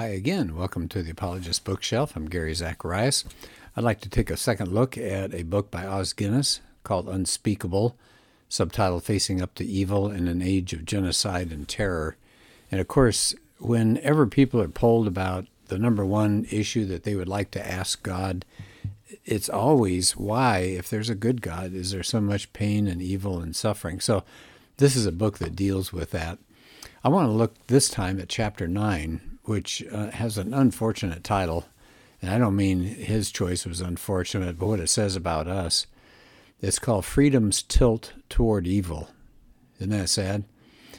Hi again. Welcome to the Apologist Bookshelf. I'm Gary Zacharias. I'd like to take a second look at a book by Os Guinness called Unspeakable, subtitled Facing Up to Evil in an Age of Genocide and Terror. And of course, whenever people are polled about the number one issue that they would like to ask God, it's always why, if there's a good God, is there so much pain and evil and suffering? So, this is a book that deals with that. I want to look this time at chapter 9, which uh, has an unfortunate title. And I don't mean his choice was unfortunate, but what it says about us. It's called Freedom's Tilt Toward Evil. Isn't that sad?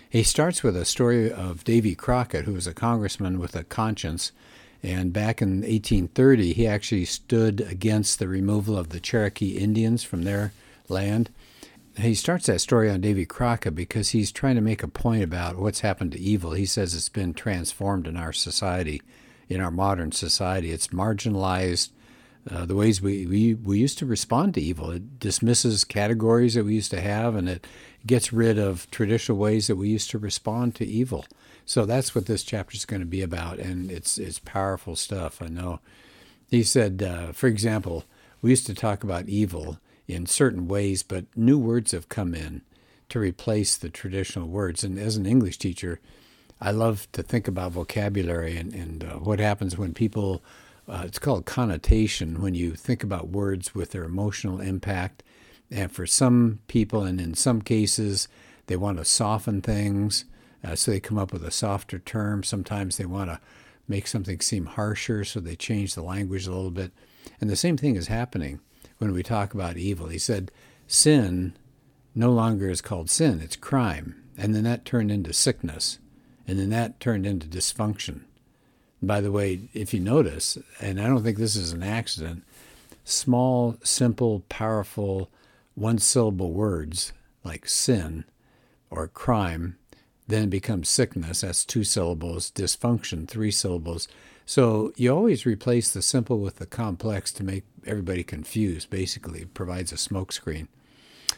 He starts with a story of Davy Crockett, who was a congressman with a conscience and back in 1830, he actually stood against the removal of the Cherokee Indians from their land. He starts that story on Davy Crockett because he's trying to make a point about what's happened to evil. He says it's been transformed in our society, in our modern society. It's marginalized uh, the ways we, we, we used to respond to evil. It dismisses categories that we used to have, and it gets rid of traditional ways that we used to respond to evil. So that's what this chapter is going to be about, and it's it's powerful stuff. I know. He said, uh, for example, we used to talk about evil in certain ways, but new words have come in to replace the traditional words. And as an English teacher, I love to think about vocabulary and, and uh, what happens when people, uh, it's called connotation, when you think about words with their emotional impact. And for some people, and in some cases, they want to soften things. Uh, so they come up with a softer term. Sometimes they want to make something seem harsher, so they change the language a little bit. And the same thing is happening when we talk about evil. He said, sin no longer is called sin, it's crime. And then that turned into sickness. And then that turned into dysfunction. By the way, if you notice, and I don't think this is an accident, small, simple, powerful, one syllable words like sin or crime then becomes sickness. That's two syllables. Dysfunction, three syllables. So you always replace the simple with the complex to make everybody confused. Basically, it provides a smokescreen.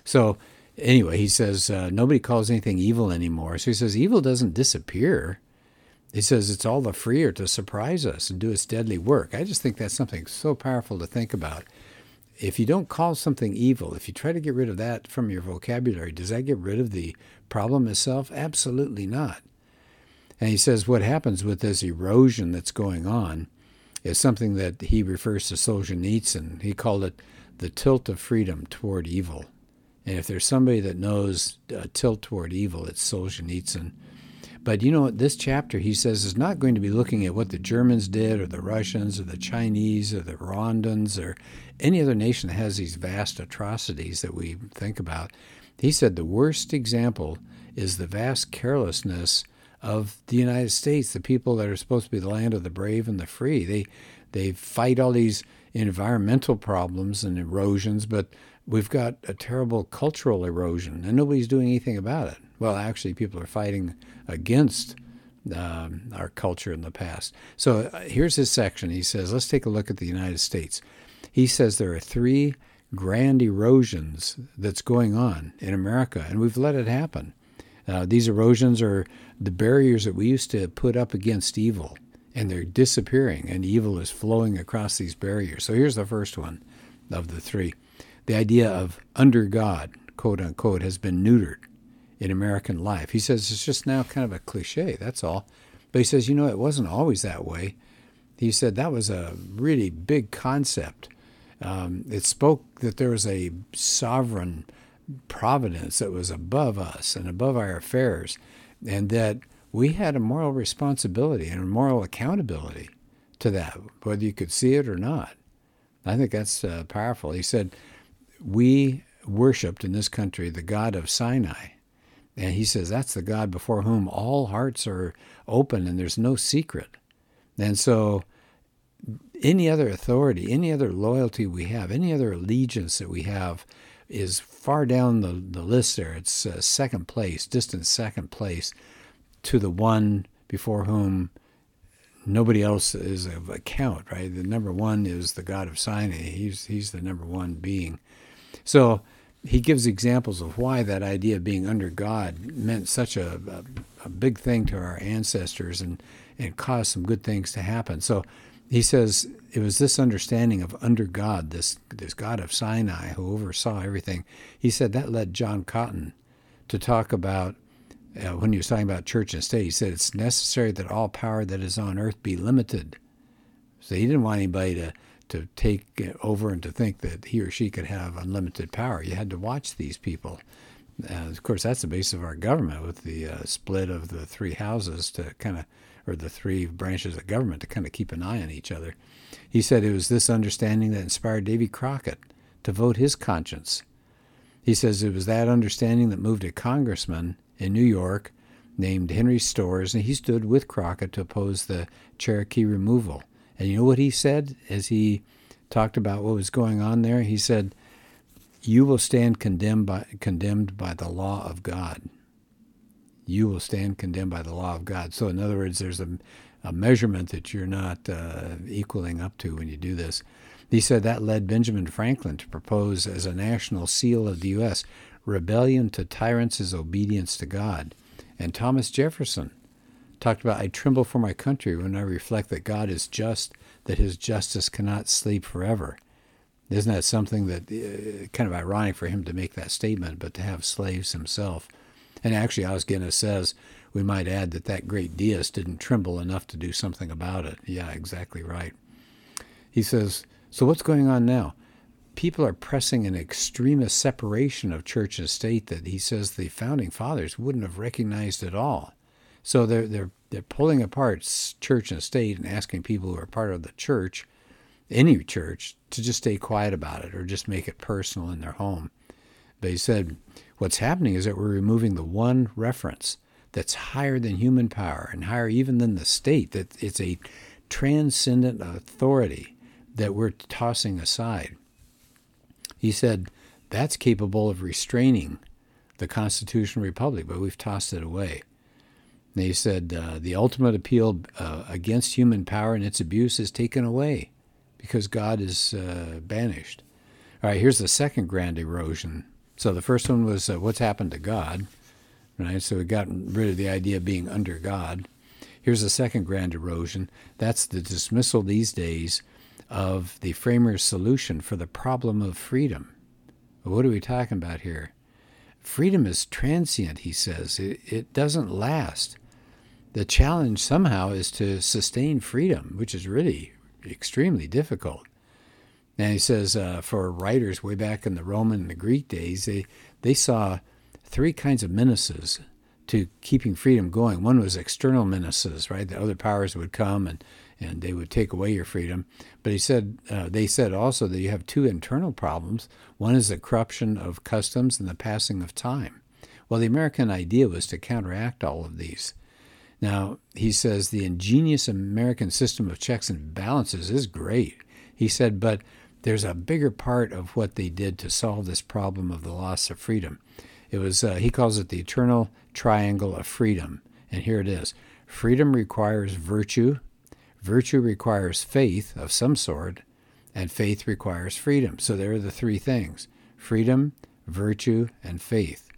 So anyway, he says uh, nobody calls anything evil anymore. So he says evil doesn't disappear. He says it's all the freer to surprise us and do its deadly work. I just think that's something so powerful to think about if you don't call something evil, if you try to get rid of that from your vocabulary, does that get rid of the problem itself? Absolutely not. And he says what happens with this erosion that's going on is something that he refers to Solzhenitsyn. He called it the tilt of freedom toward evil. And if there's somebody that knows a tilt toward evil, it's Solzhenitsyn. But you know, this chapter, he says, is not going to be looking at what the Germans did or the Russians or the Chinese or the Rwandans or any other nation that has these vast atrocities that we think about. He said the worst example is the vast carelessness of the United States, the people that are supposed to be the land of the brave and the free. They they fight all these environmental problems and erosions, but we've got a terrible cultural erosion, and nobody's doing anything about it. Well, actually, people are fighting against um, our culture in the past. So uh, here's his section. He says, let's take a look at the United States. He says there are three grand erosions that's going on in America, and we've let it happen. Uh, these erosions are the barriers that we used to put up against evil, and they're disappearing, and evil is flowing across these barriers. So here's the first one of the three. The idea of under God, quote unquote, has been neutered in American life. He says it's just now kind of a cliche, that's all. But he says, you know, it wasn't always that way. He said that was a really big concept. Um, it spoke that there was a sovereign providence that was above us and above our affairs, and that we had a moral responsibility and a moral accountability to that, whether you could see it or not. I think that's uh, powerful. He said, We worshiped in this country the God of Sinai, and he says that's the God before whom all hearts are open and there's no secret. And so, any other authority, any other loyalty we have, any other allegiance that we have is far down the, the list there. It's uh, second place, distant second place to the one before whom nobody else is of account, right? The number one is the God of Sinai. He's, he's the number one being. So, he gives examples of why that idea of being under God meant such a, a, a, big thing to our ancestors, and and cause some good things to happen. So he says it was this understanding of under God, this this God of Sinai who oversaw everything. He said that led John Cotton to talk about uh, when he was talking about church and state. He said it's necessary that all power that is on earth be limited. So he didn't want anybody to to take over and to think that he or she could have unlimited power. You had to watch these people. Uh, of course, that's the base of our government with the uh, split of the three houses to kind of, or the three branches of government to kind of keep an eye on each other. He said it was this understanding that inspired Davy Crockett to vote his conscience. He says it was that understanding that moved a congressman in New York named Henry Storrs, and he stood with Crockett to oppose the Cherokee removal. And you know what he said as he talked about what was going on there? He said, You will stand condemned by, condemned by the law of God. You will stand condemned by the law of God. So, in other words, there's a, a measurement that you're not uh, equaling up to when you do this. He said that led Benjamin Franklin to propose as a national seal of the U.S. rebellion to tyrants is obedience to God. And Thomas Jefferson talked about, I tremble for my country when I reflect that God is just, that his justice cannot sleep forever. Isn't that something that uh, kind of ironic for him to make that statement, but to have slaves himself? And actually, Os Guinness says we might add that that great deist didn't tremble enough to do something about it. Yeah, exactly right. He says, So what's going on now? People are pressing an extremist separation of church and state that he says the founding fathers wouldn't have recognized at all. So they're they're they're pulling apart church and state and asking people who are part of the church, any church, to just stay quiet about it or just make it personal in their home. He said, what's happening is that we're removing the one reference that's higher than human power and higher even than the state. That it's a transcendent authority that we're tossing aside. He said that's capable of restraining the constitutional republic, but we've tossed it away. He said uh, the ultimate appeal uh, against human power and its abuse is taken away because God is uh, banished. All right, here's the second grand erosion. So the first one was uh, what's happened to God, right? So we got rid of the idea of being under God. Here's the second grand erosion. That's the dismissal these days of the framer's solution for the problem of freedom. What are we talking about here? Freedom is transient, he says. It, it doesn't last the challenge somehow is to sustain freedom, which is really extremely difficult. And he says uh, for writers way back in the Roman and the Greek days, they, they saw three kinds of menaces to keeping freedom going. One was external menaces, right? The other powers would come and, and they would take away your freedom. But he said uh, they said also that you have two internal problems. One is the corruption of customs and the passing of time. Well, the American idea was to counteract all of these. Now, he says the ingenious American system of checks and balances is great. He said, but there's a bigger part of what they did to solve this problem of the loss of freedom. It was, uh, he calls it the eternal triangle of freedom. And here it is freedom requires virtue, virtue requires faith of some sort, and faith requires freedom. So there are the three things freedom, virtue, and faith.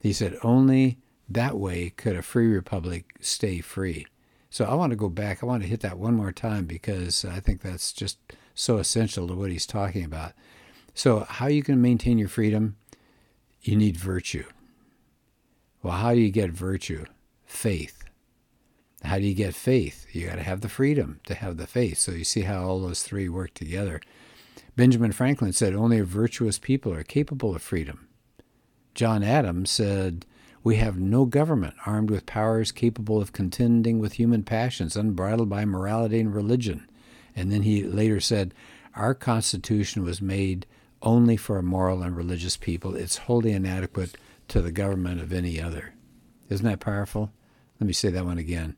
He said, only that way could a free republic stay free. So I want to go back. I want to hit that one more time because I think that's just so essential to what he's talking about. So, how you can maintain your freedom? You need virtue. Well, how do you get virtue? Faith. How do you get faith? You got to have the freedom to have the faith. So you see how all those three work together. Benjamin Franklin said only a virtuous people are capable of freedom. John Adams said we have no government armed with powers capable of contending with human passions, unbridled by morality and religion. And then he later said, Our Constitution was made only for a moral and religious people. It's wholly inadequate to the government of any other. Isn't that powerful? Let me say that one again.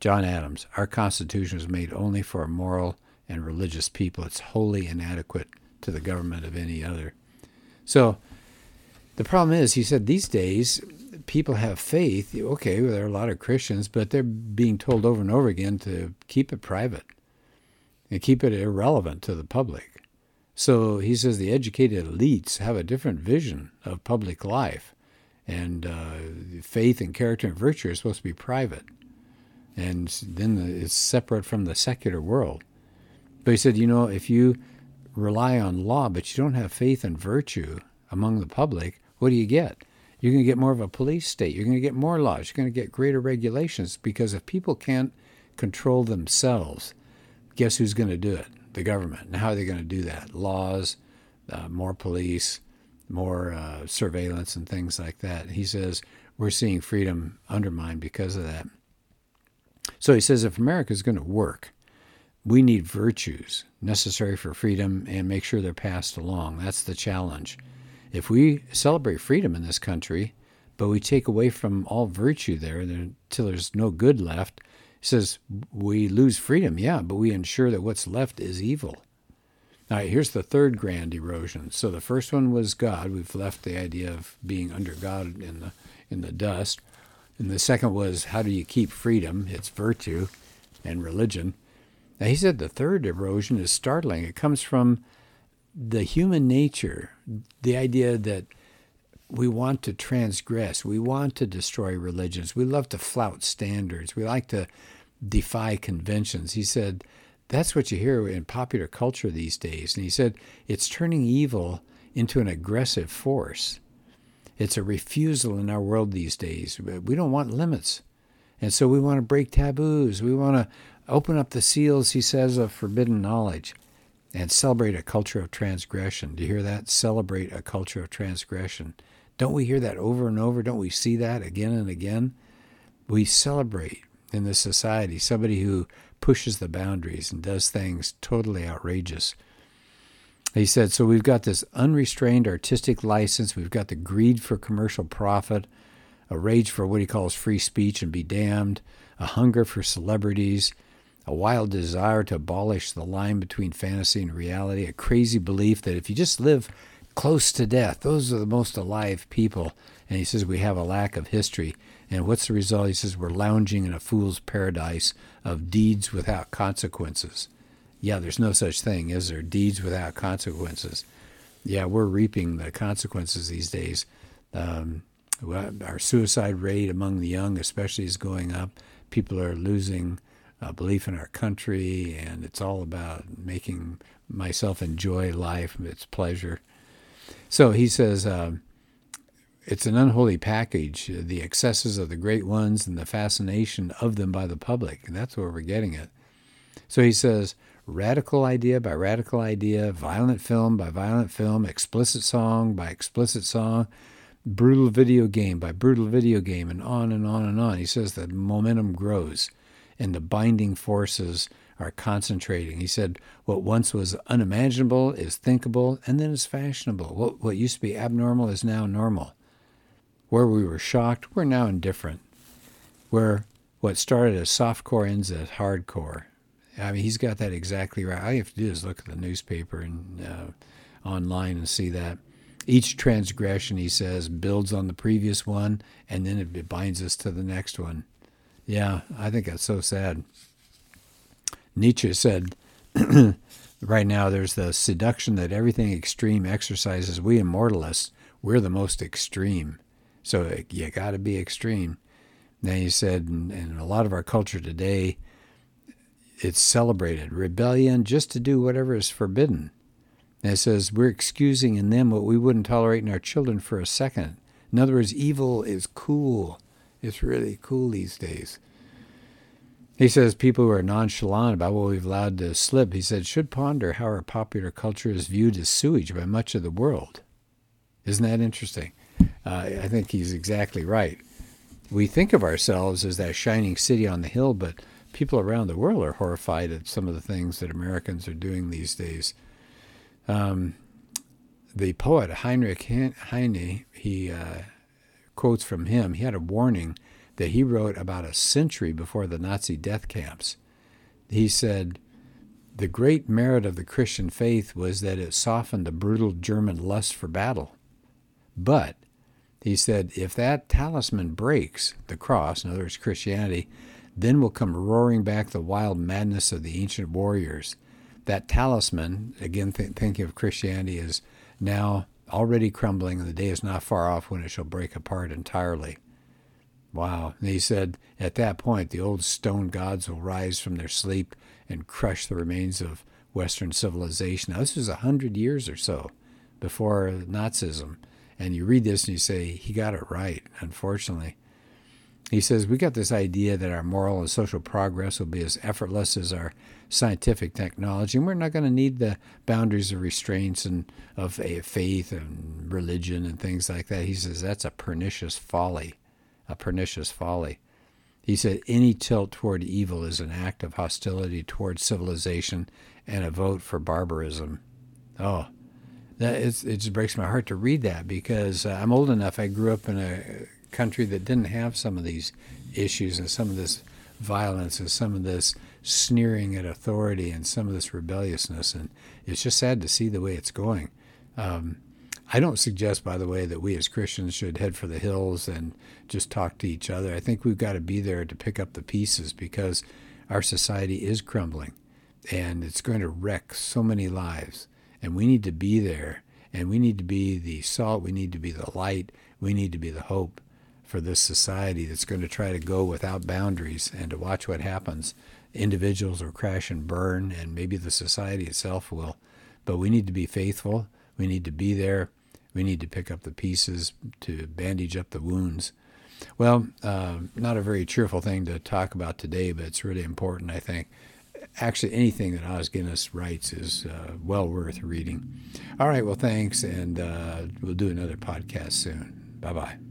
John Adams, our Constitution was made only for a moral and religious people. It's wholly inadequate to the government of any other. So the problem is, he said, these days people have faith. Okay, well, there are a lot of Christians, but they're being told over and over again to keep it private and keep it irrelevant to the public. So he says the educated elites have a different vision of public life, and uh, faith and character and virtue are supposed to be private. and then it's separate from the secular world. But he said, you know, if you rely on law, but you don't have faith and virtue among the public, what do you get? You're going to get more of a police state. You're going to get more laws. You're going to get greater regulations because if people can't control themselves, guess who's going to do it? The government. And how are they going to do that? Laws, uh, more police, more uh, surveillance, and things like that. He says we're seeing freedom undermined because of that. So he says if America is going to work, we need virtues necessary for freedom and make sure they're passed along. That's the challenge. If we celebrate freedom in this country, but we take away from all virtue there until there's no good left, he says we lose freedom, yeah, but we ensure that what's left is evil. All right, here's the third grand erosion. So the first one was God. We've left the idea of being under God in the in the dust. And the second was how do you keep freedom? It's virtue and religion. Now he said the third erosion is startling. It comes from the human nature, the idea that we want to transgress, we want to destroy religions, we love to flout standards, we like to defy conventions. He said that's what you hear in popular culture these days. And he said it's turning evil into an aggressive force. It's a refusal in our world these days. We don't want limits. And so we want to break taboos. We want to open up the seals, he says, of forbidden knowledge and celebrate a culture of transgression. Do you hear that? Celebrate a culture of transgression. Don't we hear that over and over? Don't we see that again and again? We celebrate in this society somebody who pushes the boundaries and does things totally outrageous. He said, so we've got this unrestrained artistic license, we've got the greed for commercial profit, a rage for what he calls free speech and be damned, a hunger for celebrities, a wild desire to abolish the line between fantasy and reality, a crazy belief that if you just live close to death, those are the most alive people. And he says we have a lack of history. And what's the result? He says we're lounging in a fool's paradise of deeds without consequences. Yeah, there's no such thing, is there? Deeds without consequences. Yeah, we're reaping the consequences these days. Um, our suicide rate among the young, especially, is going up. People are losing uh, belief in our country, and it's all about making myself enjoy life, its pleasure. So he says uh, it's an unholy package, the excesses of the great ones and the fascination of them by the public. And that's where we're getting it. So he says radical idea by radical idea, violent film by violent film, explicit song by explicit song, brutal video game by brutal video game, and on and on and on. He says the momentum grows and the binding forces are concentrating. He said, What once was unimaginable is thinkable and then is fashionable. What, what used to be abnormal is now normal. Where we were shocked, we're now indifferent. Where what started as softcore ends as hardcore. I mean, he's got that exactly right. All you have to do is look at the newspaper and uh, online and see that. Each transgression, he says, builds on the previous one, and then it binds us to the next one. Yeah, I think that's so sad. Nietzsche said, right now there's the seduction that everything extreme exercises. We immoralists, we're the most extreme. So you got to be extreme. Then he said, in a lot of our culture today, it's celebrated rebellion just to do whatever is forbidden. And it says we're excusing in them what we wouldn't tolerate in our children for a second. In other words, evil is cool. It's really cool these days. He says people who are nonchalant about what we've allowed to slip, he said, should ponder how our popular culture is viewed as sewage by much of the world. Isn't that interesting? Uh, I think he's exactly right. We think of ourselves as that shining city on the hill, but people around the world are horrified at some of the things that Americans are doing these days. Um, the poet Heinrich Heine, he uh, quotes from him. He had a warning that he wrote about a century before the Nazi death camps. He said, The great merit of the Christian faith was that it softened the brutal German lust for battle. But, he said, if that talisman breaks, the cross, in other words, Christianity, then will come roaring back the wild madness of the ancient warriors. That talisman, again, th- thinking of Christianity, is now already crumbling, and the day is not far off when it shall break apart entirely. Wow. And he said, at that point, the old stone gods will rise from their sleep and crush the remains of Western civilization. Now, this was a hundred years or so before Nazism. And you read this and you say, he got it right, unfortunately. He says, We got this idea that our moral and social progress will be as effortless as our scientific technology, and we're not going to need the boundaries of restraints and of eh, faith and religion and things like that. He says, That's a pernicious folly, a pernicious folly. He said, Any tilt toward evil is an act of hostility toward civilization and a vote for barbarism. Oh, that is, it just breaks my heart to read that because uh, I'm old enough. I grew up in a country that didn't have some of these issues and some of this violence and some of this sneering at authority and some of this rebelliousness. And it's just sad to see the way it's going. Um, I don't suggest, by the way, that we as Christians should head for the hills and just talk to each other. I think we've got to be there to pick up the pieces because our society is crumbling and it's going to wreck so many lives. And we need to be there and we need to be the salt, we need to be the light, we need to be the hope for this society that's going to try to go without boundaries and to watch what happens. Individuals will crash and burn, and maybe the society itself will. But we need to be faithful. We need to be there. We need to pick up the pieces to bandage up the wounds. Well, uh, not a very cheerful thing to talk about today, but it's really important, I think. Actually, anything that Os Guinness writes is uh, well worth reading. All right, well, thanks, and uh, we'll do another podcast soon. Bye bye.